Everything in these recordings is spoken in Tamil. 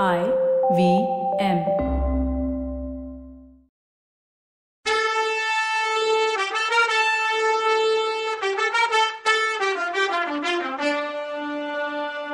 I V M.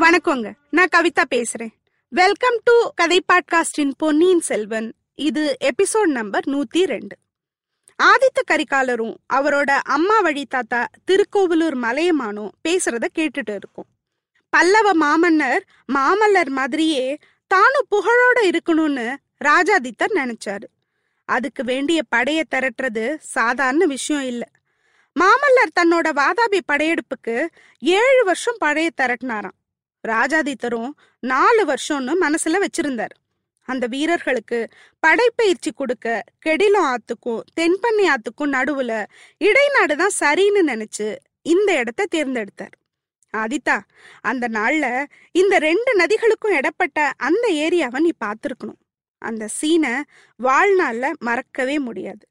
வணக்கங்க. நான் கவிதா பேசுறேன். வெல்கம் டு கதை பாட்காஸ்டின் பொன்னியின் செல்வன். இது எபிசோட் நம்பர் நூத்தி ரெண்டு. ஆதித்த கரிகாலரும் அவரோட அம்மா வழி தாத்தா திருக்கோவிலூர் மலையமானும் பேசுறத கேட்டுட்டு இருக்கோம். பல்லவ மாமன்னர் மாமல்லர் மாதிரியே தானும் புகழோட இருக்கணும்னு ராஜாதித்தர் நினைச்சாரு. அதுக்கு வேண்டிய படைய திரட்டுறது சாதாரண விஷயம் இல்ல. மாமல்லர் தன்னோட வாதாபி படையெடுப்புக்கு ஏழு வருஷம் பழைய திரட்டினாராம். ராஜாதித்தரும் நாலு வருஷம்னு மனசுல வச்சிருந்தார். அந்த வீரர்களுக்கு படைப்பயிற்சி கொடுக்க கெடிலம் ஆத்துக்கும் தென்பண்ணி ஆத்துக்கும் நடுவுல இடைநாடு தான் சரின்னு நினைச்சு இந்த இடத்த தேர்ந்தெடுத்தார். ஆதித்தா அந்த நாள்ல இந்த ரெண்டு நதிகளுக்கும் இடப்பட்ட அந்த ஏரியாவை நீ பார்த்துருக்கணும். அந்த சீனை வாழ்நாள்ல மறக்கவே முடியாது.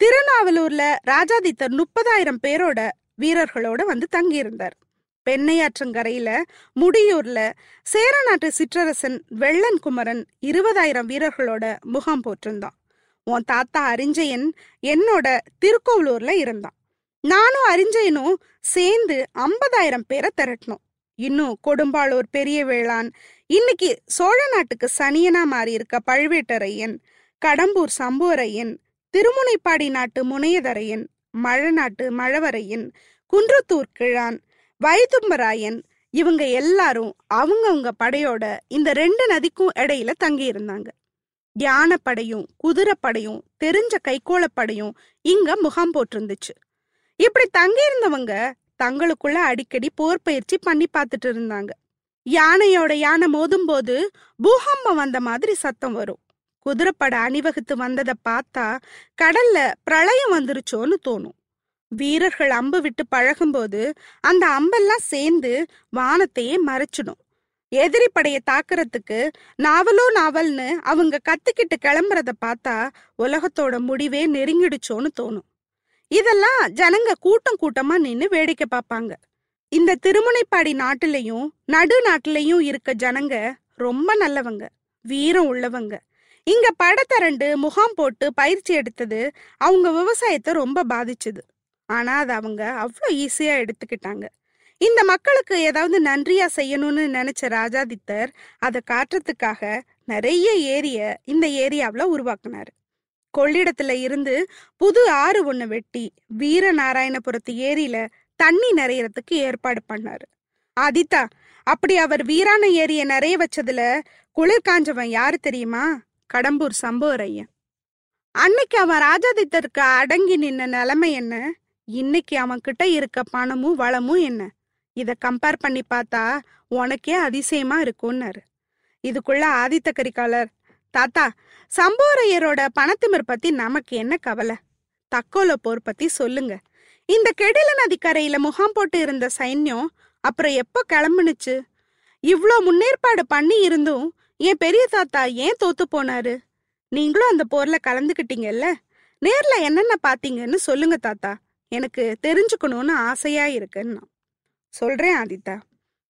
திருநாவலூர்ல ராஜாதித்தர் முப்பதாயிரம் பேரோட வீரர்களோட வந்து தங்கியிருந்தார். பெண்ணையாற்றங்கரையில முடியூர்ல சேரநாட்டு சிற்றரசன் வெள்ளன் குமரன் இருபதாயிரம் வீரர்களோட முகாம் போட்டிருந்தான் உன் தாத்தா அரிஞ்சயன் என்னோட திருக்கோவலூர்ல இருந்தான். நானும் அறிஞ்சயனும் சேர்ந்து ஐம்பதாயிரம் பேரை திரட்டணும். இன்னும் கொடும்பாளூர் பெரிய வேளான் இன்னைக்கு சோழ நாட்டுக்கு சனியனா மாறி இருக்க பழுவேட்டரையன் கடம்பூர் சம்புவரையன் திருமுனைப்பாடி நாட்டு முனையதரையன் மழநாட்டு மழவரையன் குன்றத்தூர் கிழான் வைதும்பராயன் இவங்க எல்லாரும் அவங்கவுங்க படையோட இந்த ரெண்டு நதிக்கும் இடையில தங்கி இருந்தாங்க யானைப்படையும் குதிரைப்படையும் தெரிஞ்ச கைகோளப்படையும் இங்க முகாம் போட்டிருந்துச்சு. இப்படி தங்கி இருந்தவங்க தங்களுக்குள்ள அடிக்கடி போர் பயிற்சி பண்ணி பார்த்துட்டு இருந்தாங்க. யானையோட யானை மோதும் போது பூகம்பம் வந்த மாதிரி சத்தம் வரும். குதிரைப்பட அணிவகுத்து வந்ததை பார்த்தா கடல்ல பிரளயம் வந்துருச்சோன்னு தோணும். வீரர்கள் அம்பு விட்டு பழகும்போது அந்த அம்பெல்லாம் சேர்ந்து வானத்தையே மறைச்சிடும். எதிரி படையை தாக்குறதுக்கு நாவலோ நாவல்னு அவங்க கத்துக்கிட்டு கிளம்புறத பார்த்தா உலகத்தோட முடிவே நெருங்கிடுச்சோன்னு தோணும். இதெல்லாம் ஜனங்க கூட்டம் கூட்டமா நின்னு வேடிக்கை பார்ப்பாங்க. இந்த திருமுனைப்பாடி நாட்டுலயும் நடு நாட்டுலயும் இருக்க ஜனங்க ரொம்ப நல்லவங்க வீரம் உள்ளவங்க. இங்க படத்தரண்டு முகாம் போட்டு பயிற்சி எடுத்தது அவங்க விவசாயத்தை ரொம்ப பாதிச்சுது. ஆனா அது அவங்க அவ்வளோ ஈஸியா எடுத்துக்கிட்டாங்க. இந்த மக்களுக்கு ஏதாவது நன்றியா செய்யணும்னு நினைச்ச ராஜாதித்தர் அதை காட்டுறதுக்காக நிறைய ஏரிய இந்த ஏரியாவுல உருவாக்குனாரு. கொள்ளிடத்துல இருந்து புது ஆறு ஒன்று வெட்டி வீரநாராயணபுரத்து ஏரியில தண்ணி நிறையறதுக்கு ஏற்பாடு பண்ணாரு. ஆதித்தா அப்படி அவர் வீரான ஏரிய நிறைய வச்சதுல குளிர் காஞ்சவன் யாரு தெரியுமா? கடம்பூர் சம்புவரையன் அன்னைக்கு அவன் ராஜாதித்தருக்கு அடங்கி நின்ன நிலைமை என்ன? இன்னைக்கு அவன் கிட்ட இருக்க பணமும் வளமும் என்ன? இத கம்பேர் பண்ணி பார்த்தா உனக்கே அதிசயமா இருக்கும்னாரு. இதுக்குள்ள ஆதித்த கரிகாலர் தாத்தா சம்போரையரோட பணத்திமிர் பத்தி நமக்கு என்ன கவலை? தக்கோல போர் பத்தி சொல்லுங்க. இந்த கெடில நதிக்கரையில முகாம் போட்டு இருந்த சைன்யம் அப்புறம் எப்போ கிளம்புனுச்சு? இவ்ளோ முன்னேற்பாடு பண்ணி இருந்தும் என் பெரிய தாத்தா ஏன் தோத்து போனாரு? நீங்களும் அந்த போர்ல கலந்துக்கிட்டீங்கல்ல? நேர்ல என்னென்ன பாத்தீங்கன்னு சொல்லுங்க தாத்தா. எனக்கு தெரிஞ்சுக்கணும்னு ஆசையா இருக்குன்னா. சொல்றேன் ஆதித்தா.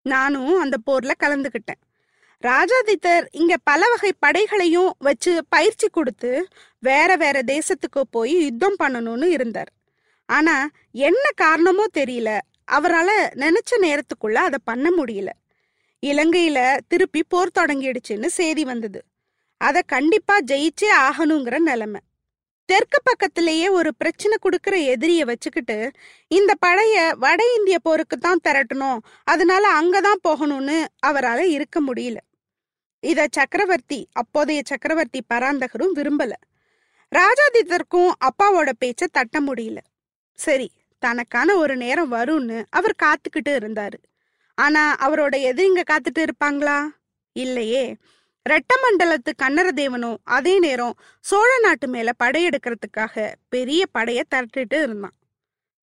நானும் அந்த போர்ல கலந்துக்கிட்டேன். ராஜாதித்தர் இங்க பல வகை படைகளையும் வச்சு பயிற்சி கொடுத்து வேற வேற தேசத்துக்கு போய் யுத்தம் பண்ணணும்னு இருந்தார். ஆனா என்ன காரணமோ தெரியல. அவரால நினைச்ச நேரத்துக்குள்ள அதை பண்ண முடியல. இலங்கையில திருப்பி போர் தொடங்கிடுச்சுன்னு செய்தி வந்தது. அத கண்டிப்பா ஜெயிச்சே ஆகணுங்கிற நிலைமை. தெற்கு பக்கத்திலேயே ஒரு பிரச்சனை கொடுக்கிற எதிரிய வச்சுக்கிட்டு இந்த படைய வட இந்திய போருக்கு தான் திரட்டணும். அதனால அங்கதான் போகணும்னு அவரால இருக்க முடியல. இத சக்கரவர்த்தி அப்போதைய சக்கரவர்த்தி பராந்தகரும் விரும்பல. ராஜாதித்தருக்கும் அப்பாவோட பேச்ச தட்ட முடியல. சரி தனக்கான ஒரு நேரம் வரும்னு அவர் காத்துக்கிட்டு இருந்தாரு. ஆனா அவரோட எதிரிங்க காத்துட்டு இருப்பாங்களா? இல்லையே. ரெட்டமண்டலத்து கன்னரதேவனும் அதே நேரம் சோழ நாட்டு மேல படையெடுக்கிறதுக்காக பெரிய படைய திரட்டிட்டு இருந்தான்.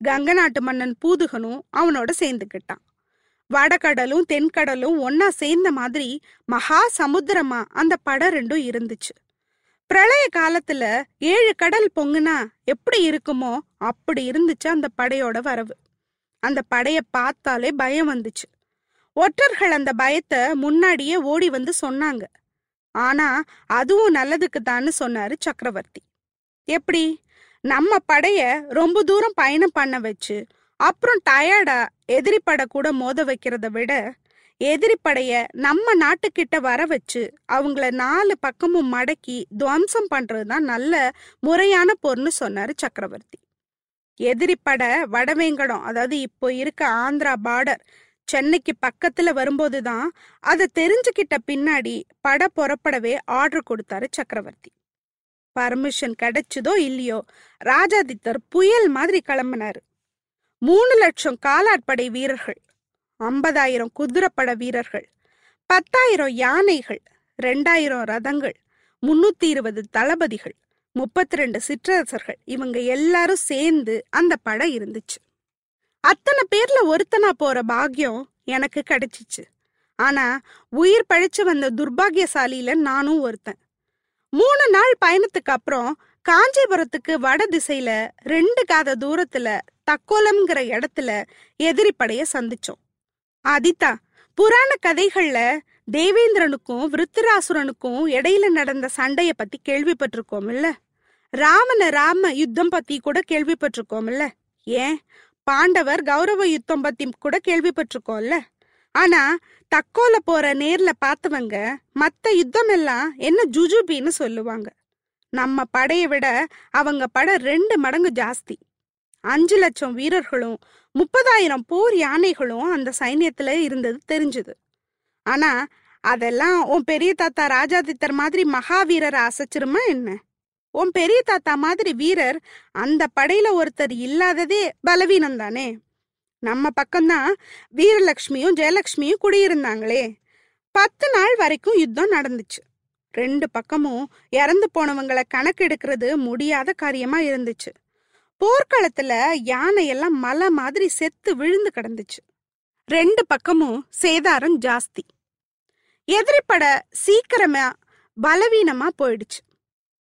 கங்க நாட்டு மன்னன் பூதுகனும் அவனோட சேர்ந்துக்கிட்டான் வடகடலும் தென்கடலும் ஒன்னா சேர்ந்த மாதிரி மகா சமுத்திரமா அந்த படம் ரெண்டும் இருந்துச்சு. பிரளய காலத்துல ஏழு கடல் பொங்குனா எப்படி இருக்குமோ அப்படி இருந்துச்சு அந்த படையோட வரவு. அந்த படைய பார்த்தாலே பயம் வந்துச்சு. ஒற்றர்கள் அந்த பயத்தை முன்னாடியே ஓடி வந்து சொன்னாங்க. ஆனா அதுவும் நல்லதுக்கு தான்னு சொன்னாரு சக்கரவர்த்தி. எப்படி? நம்ம படைய ரொம்ப தூரம் பயணம் பண்ண வச்சு அப்புறம் டயர்டா எதிரிப்படை கூட மோத வைக்கிறத விட எதிரிப்படைய நம்ம நாட்டுக்கிட்ட வர வச்சு அவங்கள நாலு பக்கமும் மடக்கி துவம்சம் பண்றதுதான் நல்ல முறையான பொருள்னு சொன்னாரு சக்கரவர்த்தி. எதிரிப்பட வடவேங்கடம் அதாவது இப்போ இருக்க ஆந்திரா பார்டர் சென்னைக்கு பக்கத்துல வரும்போதுதான் அதை தெரிஞ்சுக்கிட்ட பின்னாடி படை புறப்படவே ஆர்டர் கொடுத்தாரு சக்கரவர்த்தி. பர்மிஷன் கிடைச்சதோ இல்லையோ ராஜாதித்தர் புயல் மாதிரி கிளம்பினாரு. மூணு லட்சம் காலாட்படை வீரர்கள் ஐம்பதாயிரம் குதிரைப்பட வீரர்கள் பத்தாயிரம் யானைகள் ரெண்டாயிரம் ரதங்கள் முன்னூத்தி இருபது தளபதிகள் முப்பத்தி ரெண்டு சிற்றரசர்கள் இவங்க எல்லாரும் சேர்ந்து அந்த படம் இருந்துச்சு. அத்தனை பேர்ல ஒருத்தனா போற பாக்கியம் எனக்கு கிடைச்சிச்சு. ஆனா உயிர் பழிச்சு வந்த துர்பாகியசாலியில நானும் ஒருத்தன். மூணு நாள் பயணத்துக்கு அப்புறம் காஞ்சிபுரத்துக்கு வட திசையில ரெண்டு காத தூரத்துல தக்கோலம்ங்கிற இடத்துல எதிரி படைய சந்திச்சோம். ஆதித்தா புராண கதைகள்ல தேவேந்திரனுக்கும் விருத்திராசுரனுக்கும் இடையில நடந்த சண்டைய பத்தி கேள்விப்பட்டிருக்கோம் இல்ல ராவண ராம யுத்தம் பத்தி கூட கேள்விப்பட்டிருக்கோம் இல்ல ஏன்? பாண்டவர் கௌரவ யுத்தம் பத்தி கூட கேள்விப்பட்டிருக்கோம்ல? ஆனா தக்கோல போற நேர்ல பார்த்தவங்க மத்த யுத்தம் எல்லாம் என்ன ஜுஜுபின்னு சொல்லுவாங்க. நம்ம படையை விட அவங்க படை ரெண்டு மடங்கு ஜாஸ்தி. அஞ்சு லட்சம் வீரர்களும் முப்பதாயிரம் போர் யானைகளும் அந்த சைன்யத்துல இருந்தது தெரிஞ்சது. ஆனா அதெல்லாம் உன் பெரிய தாத்தா ராஜாதித்தர் மாதிரி மகாவீரரை அசைச்சிருமா என்ன? உன் பெரிய தாத்தா மாதிரி வீரர் அந்த படையில ஒருத்தர் இல்லாததே பலவீனம் தானே? நம்ம பக்கம்தான் வீரலட்சுமியும் ஜெயலட்சுமியும் குடியிருந்தாங்களே. பத்து நாள் வரைக்கும் யுத்தம் நடந்துச்சு. ரெண்டு பக்கமும் இறந்து போனவங்களை கணக்கெடுக்கிறது முடியாத காரியமா இருந்துச்சு. போர்க்களத்துல யானையெல்லாம் மலை மாதிரி செத்து விழுந்து கிடந்துச்சு. ரெண்டு பக்கமும் சேதாரம் ஜாஸ்தி. எதிரிப்பட சீக்கிரமா பலவீனமா போயிடுச்சு.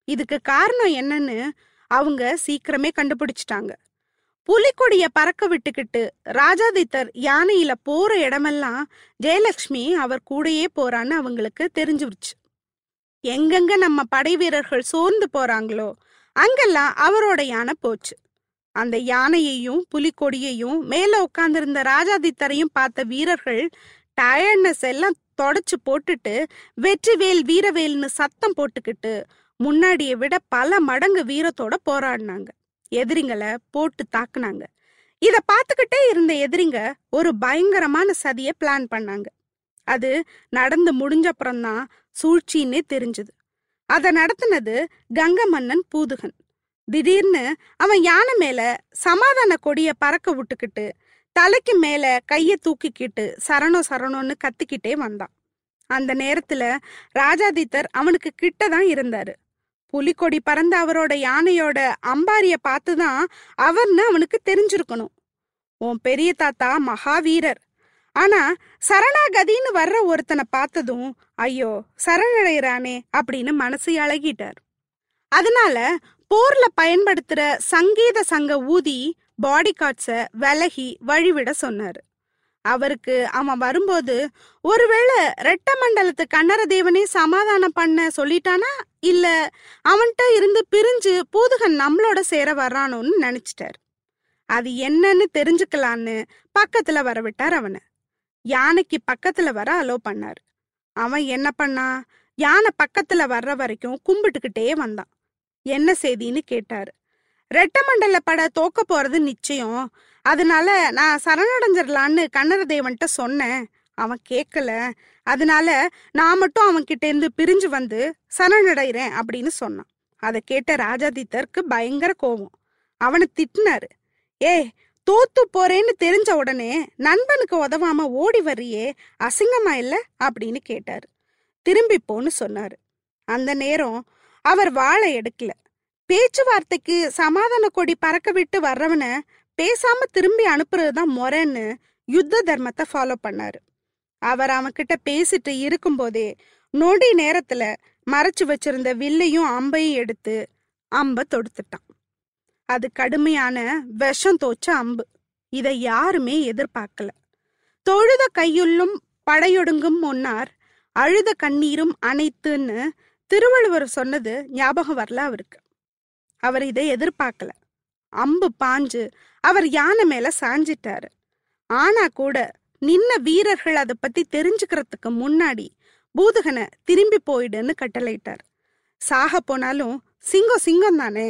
இதுக்கு காரணம் என்னன்னு அவங்க சீக்கிரமே கண்டுபிடிச்சிட்டாங்க. புலிக்கொடிய பறக்க விட்டுக்கிட்டு ராஜாதித்தர் யானையில போற இடமெல்லாம் ஜெயலட்சுமி அவர் கூடயே போறான்னு அவங்களுக்கு தெரிஞ்சிருச்சு. எங்கெங்க நம்ம படை வீரர்கள் சோர்ந்து போறாங்களோ அங்கெல்லாம் அவரோட யானை போச்சு. அந்த யானையையும் புலிக்கொடியையும் மேல உட்கார்ந்திருந்த ராஜாதித்தரையும் பார்த்த வீரர்கள் டயர்ட்னஸ் எல்லாம் தொடச்சு போட்டுட்டு வெற்றிவேல் வீரவேல்னு சத்தம் போட்டுக்கிட்டு முன்னாடியை விட பல மடங்கு வீரத்தோட போராடினாங்க. எதிரிங்களை போட்டு தாக்குனாங்க. இத பார்த்துக்கிட்டே இருந்த எதிரிங்க ஒரு பயங்கரமான சதிய பிளான் பண்ணாங்க. அது நடந்து முடிஞ்சப்புறம்தான் சூழ்ச்சின்னே தெரிஞ்சது. அத நடத்தினது கங்க மன்னன் பூதுகன். திடீர்னு அவன் யானை மேல சமாதான கொடிய பறக்க விட்டுக்கிட்டு தலைக்கு மேல கைய தூக்கிக்கிட்டு சரணம் சரணோன்னு கத்திக்கிட்டே வந்தான். அந்த நேரத்துல ராஜாதித்தர் அவனுக்கு கிட்ட தான் இருந்தாரு. புலிக்கொடி பறந்த அவரோட யானையோட அம்பாரிய பார்த்துதான் அவர்னு அவனுக்கு தெரிஞ்சிருக்கணும். உன் பெரிய தாத்தா மகாவீரர். ஆனா சரணாகதின்னு வர்ற ஒருத்தனை பார்த்ததும் ஐயோ சரணடைகிறானே அப்படின்னு மனசு அழகிட்டார். அதனால போர்ல பயன்படுத்துற சங்கீத சங்க ஊதி பாடி கார்ட்ஸ விலகி வழிவிட சொன்னார். அவருக்கு அவன் வரும்போது ஒருவேளை ரெட்ட மண்டலத்து கண்ணர தேவனே சமாதானம் பண்ண சொல்லிட்டானா? இல்ல அவன்கிட்ட இருந்து பிரிஞ்சு பூதுகன் நம்மளோட சேர வர்றானோன்னு நினைச்சிட்டார். அது என்னன்னு தெரிஞ்சுக்கலான்னு பக்கத்துல வரவிட்டார் அவனை. யானைக்கு பக்கத்துல வர அலோ பண்ணாரு. அவன் என்ன பண்ணா? யானை பக்கத்துல வர்ற வரைக்கும் கும்பிட்டுக்கிட்டே வந்தான். என்ன செய்தின்னு கேட்டாரு. ரெட்டமண்டல பட தோக்க போறது நிச்சயம். அதனால நான் சரணடைஞ்சிடலான்னு கண்ணரதேவன்ட்ட சொன்னேன். அவன் கேட்கல அதனால நான் மட்டும் அவன்கிட்ட இருந்து பிரிஞ்சு வந்து சரணடைறேன் அப்படின்னு சொன்னான். அதை கேட்ட ராஜாதித்தருக்கு பயங்கர கோபம் அவனை திட்டினாரு. ஏ தோத்து போறேன்னு தெரிஞ்ச உடனே நண்பனுக்கு உதவாம ஓடி வர்றியே அசிங்கமா இல்ல? அப்படின்னு கேட்டாரு. திரும்பி போன்னு சொன்னாரு. அந்த நேரம் அவர் வாழை எடுக்கல. பேச்சுவார்த்தைக்கு சமாதான கொடி பறக்க விட்டு வர்றவன பேசாம திரும்பி அனுப்புறதுதான் முறைன்னு யுத்த தர்மத்தை ஃபாலோ பண்ணாரு. அவர் அவன்கிட்ட பேசிட்டு இருக்கும்போதே நொடி நேரத்துல மறைச்சு வச்சிருந்த வில்லையும் அம்பையும் எடுத்து அம்ப தொடுத்துட்டான். அது கடுமையான விஷம் தோச்ச அம்பு. இதை யாருமே எதிர்பார்க்கல. தொழுத கையுள்ளும் படையொடுங்கும் முன்னார் அழுத கண்ணீரும் அனைத்துன்னு திருவள்ளுவர் சொன்னது ஞாபகம் வரல அவருக்கு. அவர் இதை எதிர்பார்க்கல. அம்பு பாஞ்சு அவர் யானை மேல சாஞ்சிட்டாரு. ஆனா கூட நின்ன வீரர்கள் அதை பத்தி தெரிஞ்சுக்கிறதுக்கு முன்னாடி பூதகனை திரும்பி போயிடுன்னு கட்டளையிட்டார். சாக போனாலும் சிங்கம் சிங்கம் தானே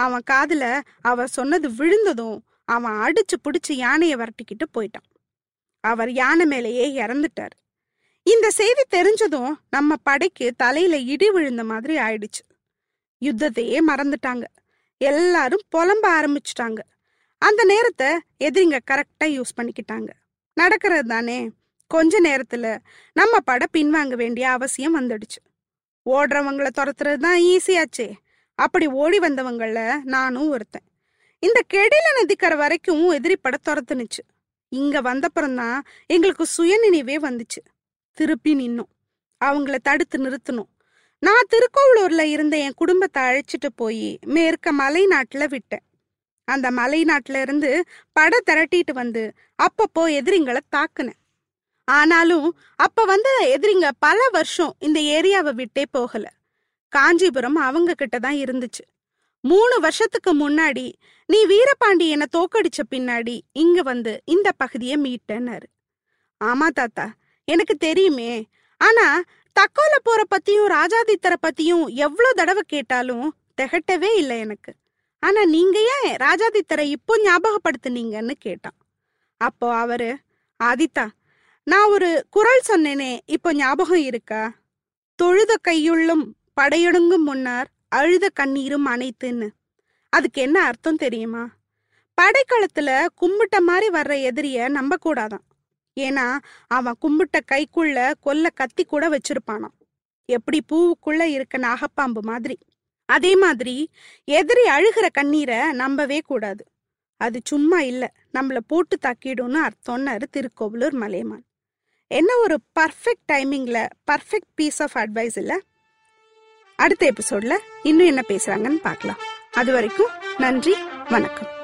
அவன் காதுல அவர் சொன்னது விழுந்ததும் அவன் அடிச்சு பிடிச்சி யானையை வரட்டிக்கிட்டு போயிட்டான். அவர் யானை மேலேயே இறந்துட்டார். இந்த செய்தி தெரிஞ்சதும் நம்ம படைக்கு தலையில இடி விழுந்த மாதிரி ஆயிடுச்சு. யுத்தத்தையே மறந்துட்டாங்க. எல்லாரும் புலம்ப ஆரம்பிச்சிட்டாங்க. அந்த நேரத்தை எதிரிங்க கரெக்டா யூஸ் பண்ணிக்கிட்டாங்க. நடக்கிறது தானே. கொஞ்ச நேரத்துல நம்ம படை பின்வாங்க வேண்டிய அவசியம் வந்துடுச்சு. ஓடுறவங்களை துரத்துறது தான் ஈஸியாச்சே. அப்படி ஓடி வந்தவங்கள நானும் ஒருத்தன். இந்த கெடில நதிக்கரை வரைக்கும் எதிரி பட துரத்துனுச்சு. இங்க வந்தப்புறம்தான் எங்களுக்கு சுயநினைவே வந்துச்சு. திருப்பி நின்னோம். அவங்கள தடுத்து நிறுத்தணும் நான் திருக்கோவலூர்ல இருந்த என் குடும்பத்தை அழைச்சிட்டு போய் மேற்க மலை நாட்டுல விட்டேன். அந்த மலை நாட்டுல இருந்து படை திரட்டிட்டு வந்து அப்பப்போ எதிரிங்களை தாக்குனேன். ஆனாலும் அப்ப வந்த எதிரிங்க பல வருஷம் இந்த ஏரியாவை விட்டே போகலை. காஞ்சிபுரம் அவங்க கிட்ட தான் இருந்துச்சு. மூணு வருஷத்துக்கு முன்னாடி நீ வீரபாண்டியனை தோக்கடிச்ச பின்னாடி இங்க வந்து இந்த பகுதியை மீட்டேன்னாரு. ஆமா தாத்தா எனக்கு தெரியுமே. ஆனா தக்கோல போற பத்தியும் ராஜாதித்தரை பத்தியும் எவ்வளவு தடவை கேட்டாலும் திகட்டவே இல்லை எனக்கு. ஆனா நீங்க ஏன் ராஜாதித்தரை இப்போ ஞாபகப்படுத்துனீங்கன்னு கேட்டான். அப்போ அவரு ஆதித்தா நான் ஒரு குரல் சொன்னேனே இப்போ ஞாபகம் இருக்கா? தொழுத கையுள்ளும் படையொடுங்கும் முன்னார் அழுத கண்ணீரும் அனைத்துன்னு அதுக்கு என்ன அர்த்தம் தெரியுமா? படைக்களத்துல கும்பிட்ட மாதிரி வர்ற எதிரிய நம்ப கூடாதான் ஏன்னா அவன் கும்பிட்ட கைக்குள்ள கொல்ல கத்தி கூட வச்சிருப்பானாம். எப்படி பூவுக்குள்ள இருக்க நாகப்பாம்பு மாதிரி. அதே மாதிரி எதிரி அழுகிற கண்ணீரை நம்பவே கூடாது. அது சும்மா இல்லை நம்மளை போட்டு தாக்கிடும்னு அர்த்தம்னாரு திருக்கோவிலூர் மலையமான் என்ன ஒரு பர்ஃபெக்ட் டைமிங்ல பர்ஃபெக்ட் பீஸ் ஆஃப் அட்வைஸ் இல்லை? அடுத்த எபிசோட்ல இன்னும் என்ன பேசுறாங்கன்னு பார்க்கலாம். அது வரைக்கும் நன்றி வணக்கம்.